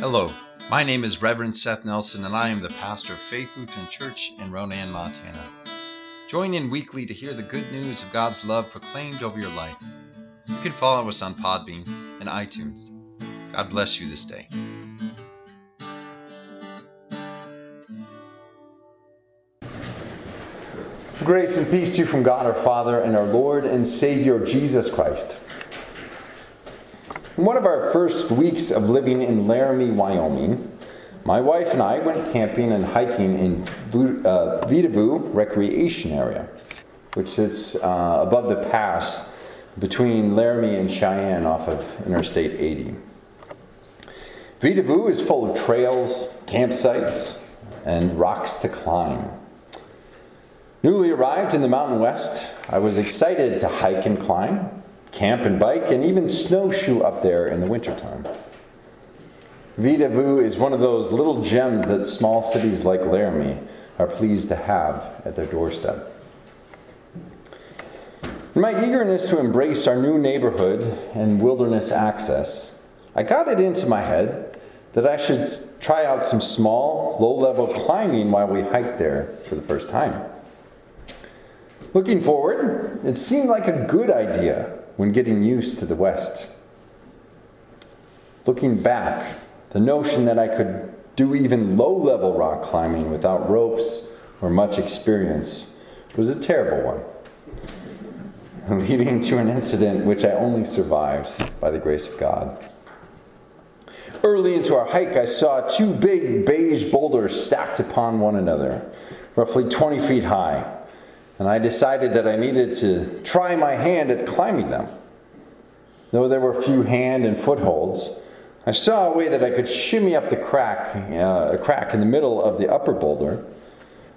Hello, my name is Reverend Seth Nelson, and I am the pastor of Faith Lutheran Church in Ronan, Montana. Join in weekly to hear the good news of God's love proclaimed over your life. You can follow us on Podbean and iTunes. God bless you this day. Grace and peace to you from God our Father and our Lord and Savior Jesus Christ. In one of our first weeks of living in Laramie, Wyoming, my wife and I went camping and hiking in uh, Recreation Area, which sits uh, above the pass between Laramie and Cheyenne off of Interstate 80. Vedauwoo is full of trails, campsites, and rocks to climb. Newly arrived in the Mountain West, I was excited to hike and climb, camp and bike, and even snowshoe up there in the wintertime. Vedauwoo is one of those little gems that small cities like Laramie are pleased to have at their doorstep. In my eagerness to embrace our new neighborhood and wilderness access, I got it into my head that I should try out some small, low level climbing while we hiked there for the first time. Looking forward, it seemed like a good idea when getting used to the West. Looking back, the notion that I could do even low level rock climbing without ropes or much experience was a terrible one, leading to an incident which I only survived by the grace of God. Early into our hike, I saw two big beige boulders stacked upon one another, roughly 20 feet high and I decided that I needed to try my hand at climbing them. Though there were few hand and footholds, I saw a way that I could shimmy up the crack, uh, a crack in the middle of the upper boulder,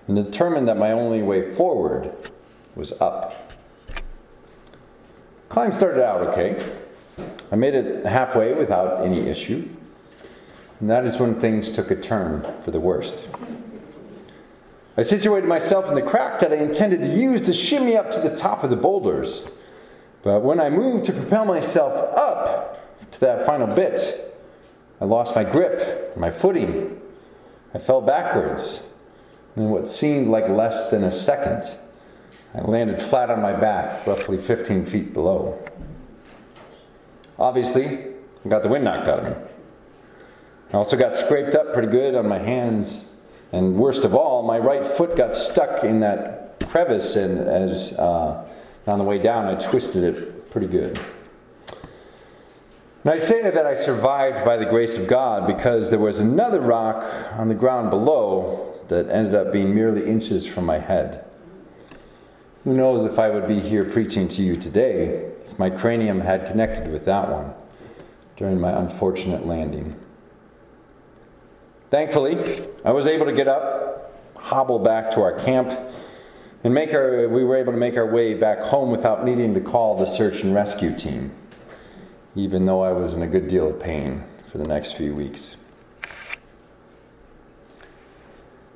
and determined that my only way forward was up. Climb started out okay. I made it halfway without any issue, and that is when things took a turn for the worst. I situated myself in the crack that I intended to use to shimmy up to the top of the boulders. But when I moved to propel myself up to that final bit, I lost my grip, my footing. I fell backwards. In what seemed like less than a second, I landed flat on my back, roughly 15 feet below. Obviously, I got the wind knocked out of me. I also got scraped up pretty good on my hands and worst of all, my right foot got stuck in that crevice, and as uh, on the way down, I twisted it pretty good. And I say that I survived by the grace of God because there was another rock on the ground below that ended up being merely inches from my head. Who knows if I would be here preaching to you today if my cranium had connected with that one during my unfortunate landing. Thankfully, I was able to get up, hobble back to our camp, and make our, we were able to make our way back home without needing to call the search and rescue team, even though I was in a good deal of pain for the next few weeks.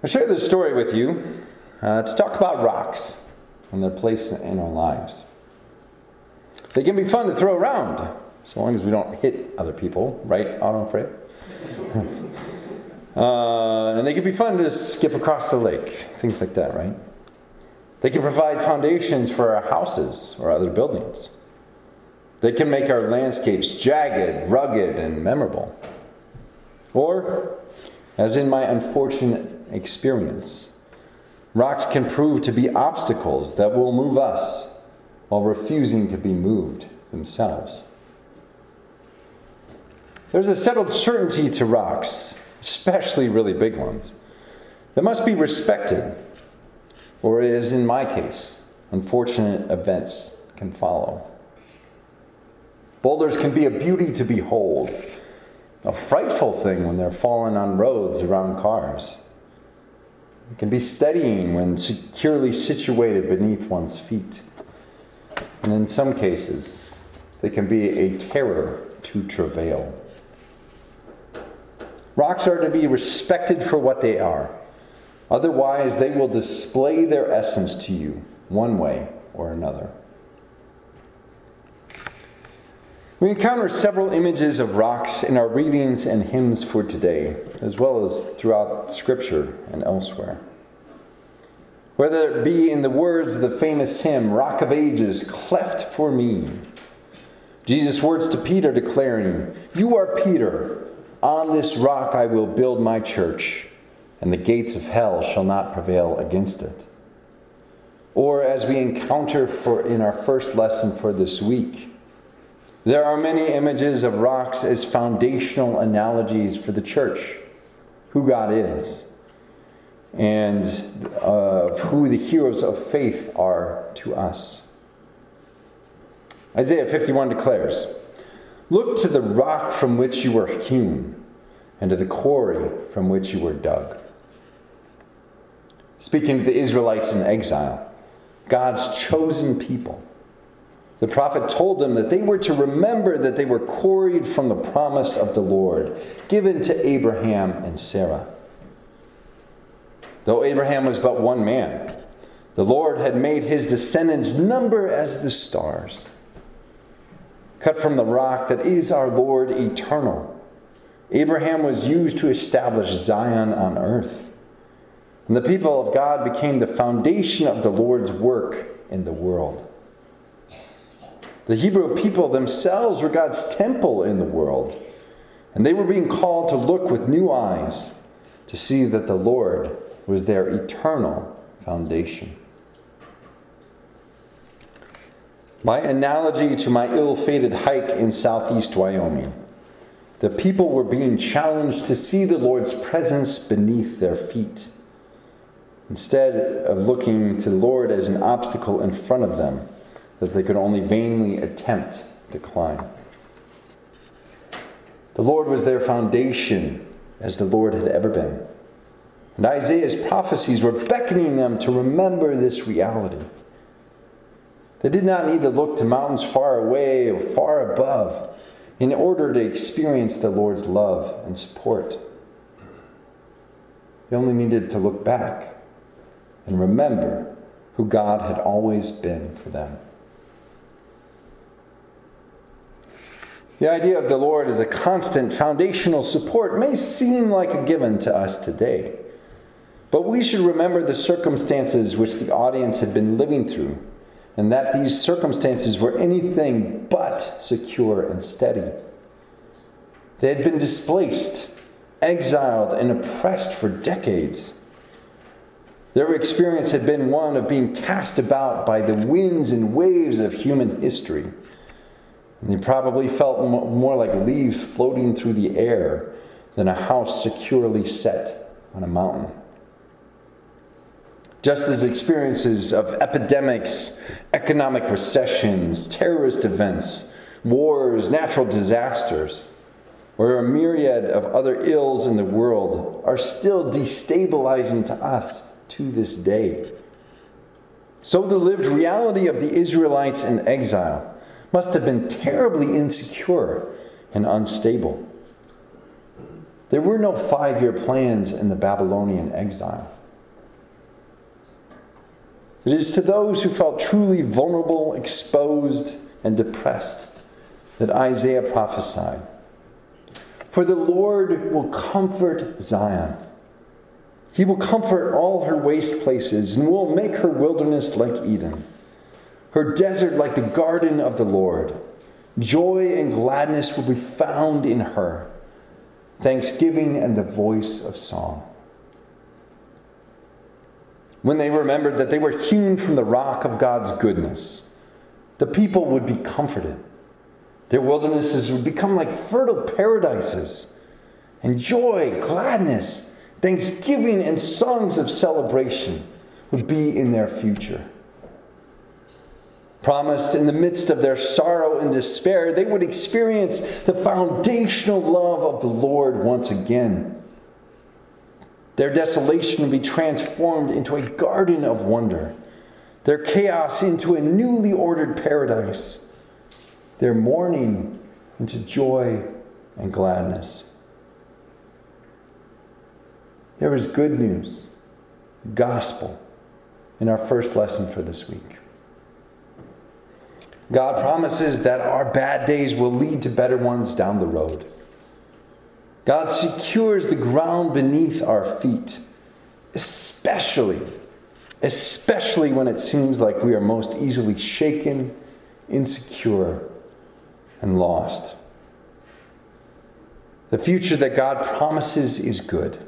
I share this story with you uh, to talk about rocks and their place in our lives. They can be fun to throw around, so long as we don't hit other people, right, Autumn Frey? Uh, and they can be fun to skip across the lake, things like that, right? They can provide foundations for our houses or other buildings. They can make our landscapes jagged, rugged, and memorable. Or, as in my unfortunate experience, rocks can prove to be obstacles that will move us while refusing to be moved themselves. There's a settled certainty to rocks especially really big ones, that must be respected, or as in my case, unfortunate events can follow. Boulders can be a beauty to behold, a frightful thing when they're fallen on roads around cars. It can be steadying when securely situated beneath one's feet. And in some cases, they can be a terror to travail. Rocks are to be respected for what they are. Otherwise, they will display their essence to you, one way or another. We encounter several images of rocks in our readings and hymns for today, as well as throughout Scripture and elsewhere. Whether it be in the words of the famous hymn, Rock of Ages, cleft for me, Jesus' words to Peter declaring, You are Peter, on this rock I will build my church, and the gates of hell shall not prevail against it. Or as we encounter for in our first lesson for this week, there are many images of rocks as foundational analogies for the church, who God is, and uh, of who the heroes of faith are to us. Isaiah 51 declares, Look to the rock from which you were hewn, and to the quarry from which you were dug. Speaking to the Israelites in exile, God's chosen people the prophet told them that they were to remember that they were quarried from the promise of the Lord given to Abraham and Sarah. Though Abraham was but one man, the Lord had made his descendants number as the stars. Cut from the rock that is our Lord eternal, Abraham was used to establish Zion on earth. And the people of God became the foundation of the Lord's work in the world. The Hebrew people themselves were God's temple in the world, and they were being called to look with new eyes to see that the Lord was their eternal foundation. My analogy to my ill fated hike in southeast Wyoming, the people were being challenged to see the Lord's presence beneath their feet. Instead of looking to the Lord as an obstacle in front of them, that they could only vainly attempt to climb. The Lord was their foundation as the Lord had ever been. And Isaiah's prophecies were beckoning them to remember this reality. They did not need to look to mountains far away or far above in order to experience the Lord's love and support. They only needed to look back and remember who God had always been for them. The idea of the Lord as a constant foundational support may seem like a given to us today. But we should remember the circumstances which the audience had been living through, and that these circumstances were anything but secure and steady. They had been displaced, exiled, and oppressed for decades. Their experience had been one of being cast about by the winds and waves of human history. And they probably felt more like leaves floating through the air than a house securely set on a mountain. Just as experiences of epidemics, economic recessions, terrorist events, wars, natural disasters, or a myriad of other ills in the world are still destabilizing to us to this day. So the lived reality of the Israelites in exile must have been terribly insecure and unstable. There were no five year plans in the Babylonian exile. It is to those who felt truly vulnerable, exposed, and depressed that Isaiah prophesied. For the Lord will comfort Zion. He will comfort all her waste places and will make her wilderness like Eden her desert like the garden of the Lord. Joy and gladness will be found in her, thanksgiving and the voice of song. When they remembered that they were hewn from the rock of God's goodness, the people would be comforted. Their wildernesses would become like fertile paradises, and joy, gladness, thanksgiving, and songs of celebration would be in their future promised in the midst of their sorrow and despair, they would experience the foundational love of the Lord once again. Their desolation would be transformed into a garden of wonder, their chaos into a newly ordered paradise, their mourning into joy and gladness. There is good news, gospel, in our first lesson for this week. God promises that our bad days will lead to better ones down the road. God secures the ground beneath our feet, especially, especially when it seems like we are most easily shaken, insecure, and lost. The future that God promises is good.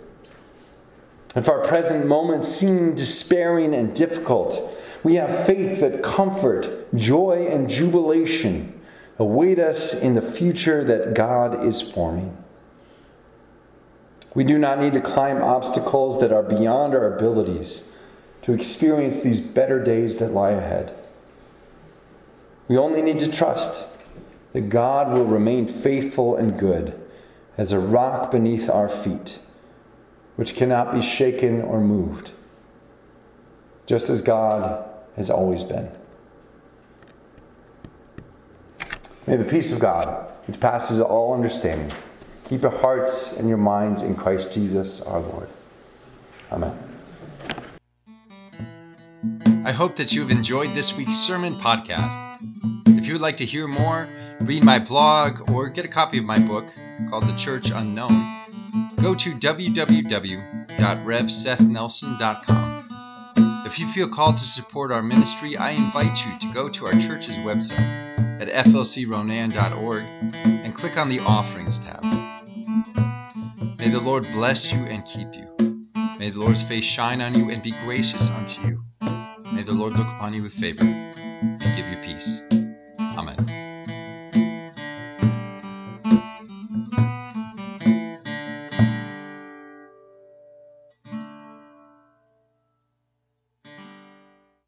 If our present moments seem despairing and difficult, we have faith that comfort, joy, and jubilation await us in the future that God is forming. We do not need to climb obstacles that are beyond our abilities to experience these better days that lie ahead. We only need to trust that God will remain faithful and good as a rock beneath our feet, which cannot be shaken or moved, just as God has always been. May the peace of God, which passes all understanding, keep your hearts and your minds in Christ Jesus our Lord. Amen. I hope that you have enjoyed this week's sermon podcast. If you would like to hear more, read my blog, or get a copy of my book called The Church Unknown, go to www.revsethnelson.com. If you feel called to support our ministry, I invite you to go to our church's website at flcronan.org and click on the Offerings tab the Lord bless you and keep you. May the Lord's face shine on you and be gracious unto you. May the Lord look upon you with favor and give you peace. Amen.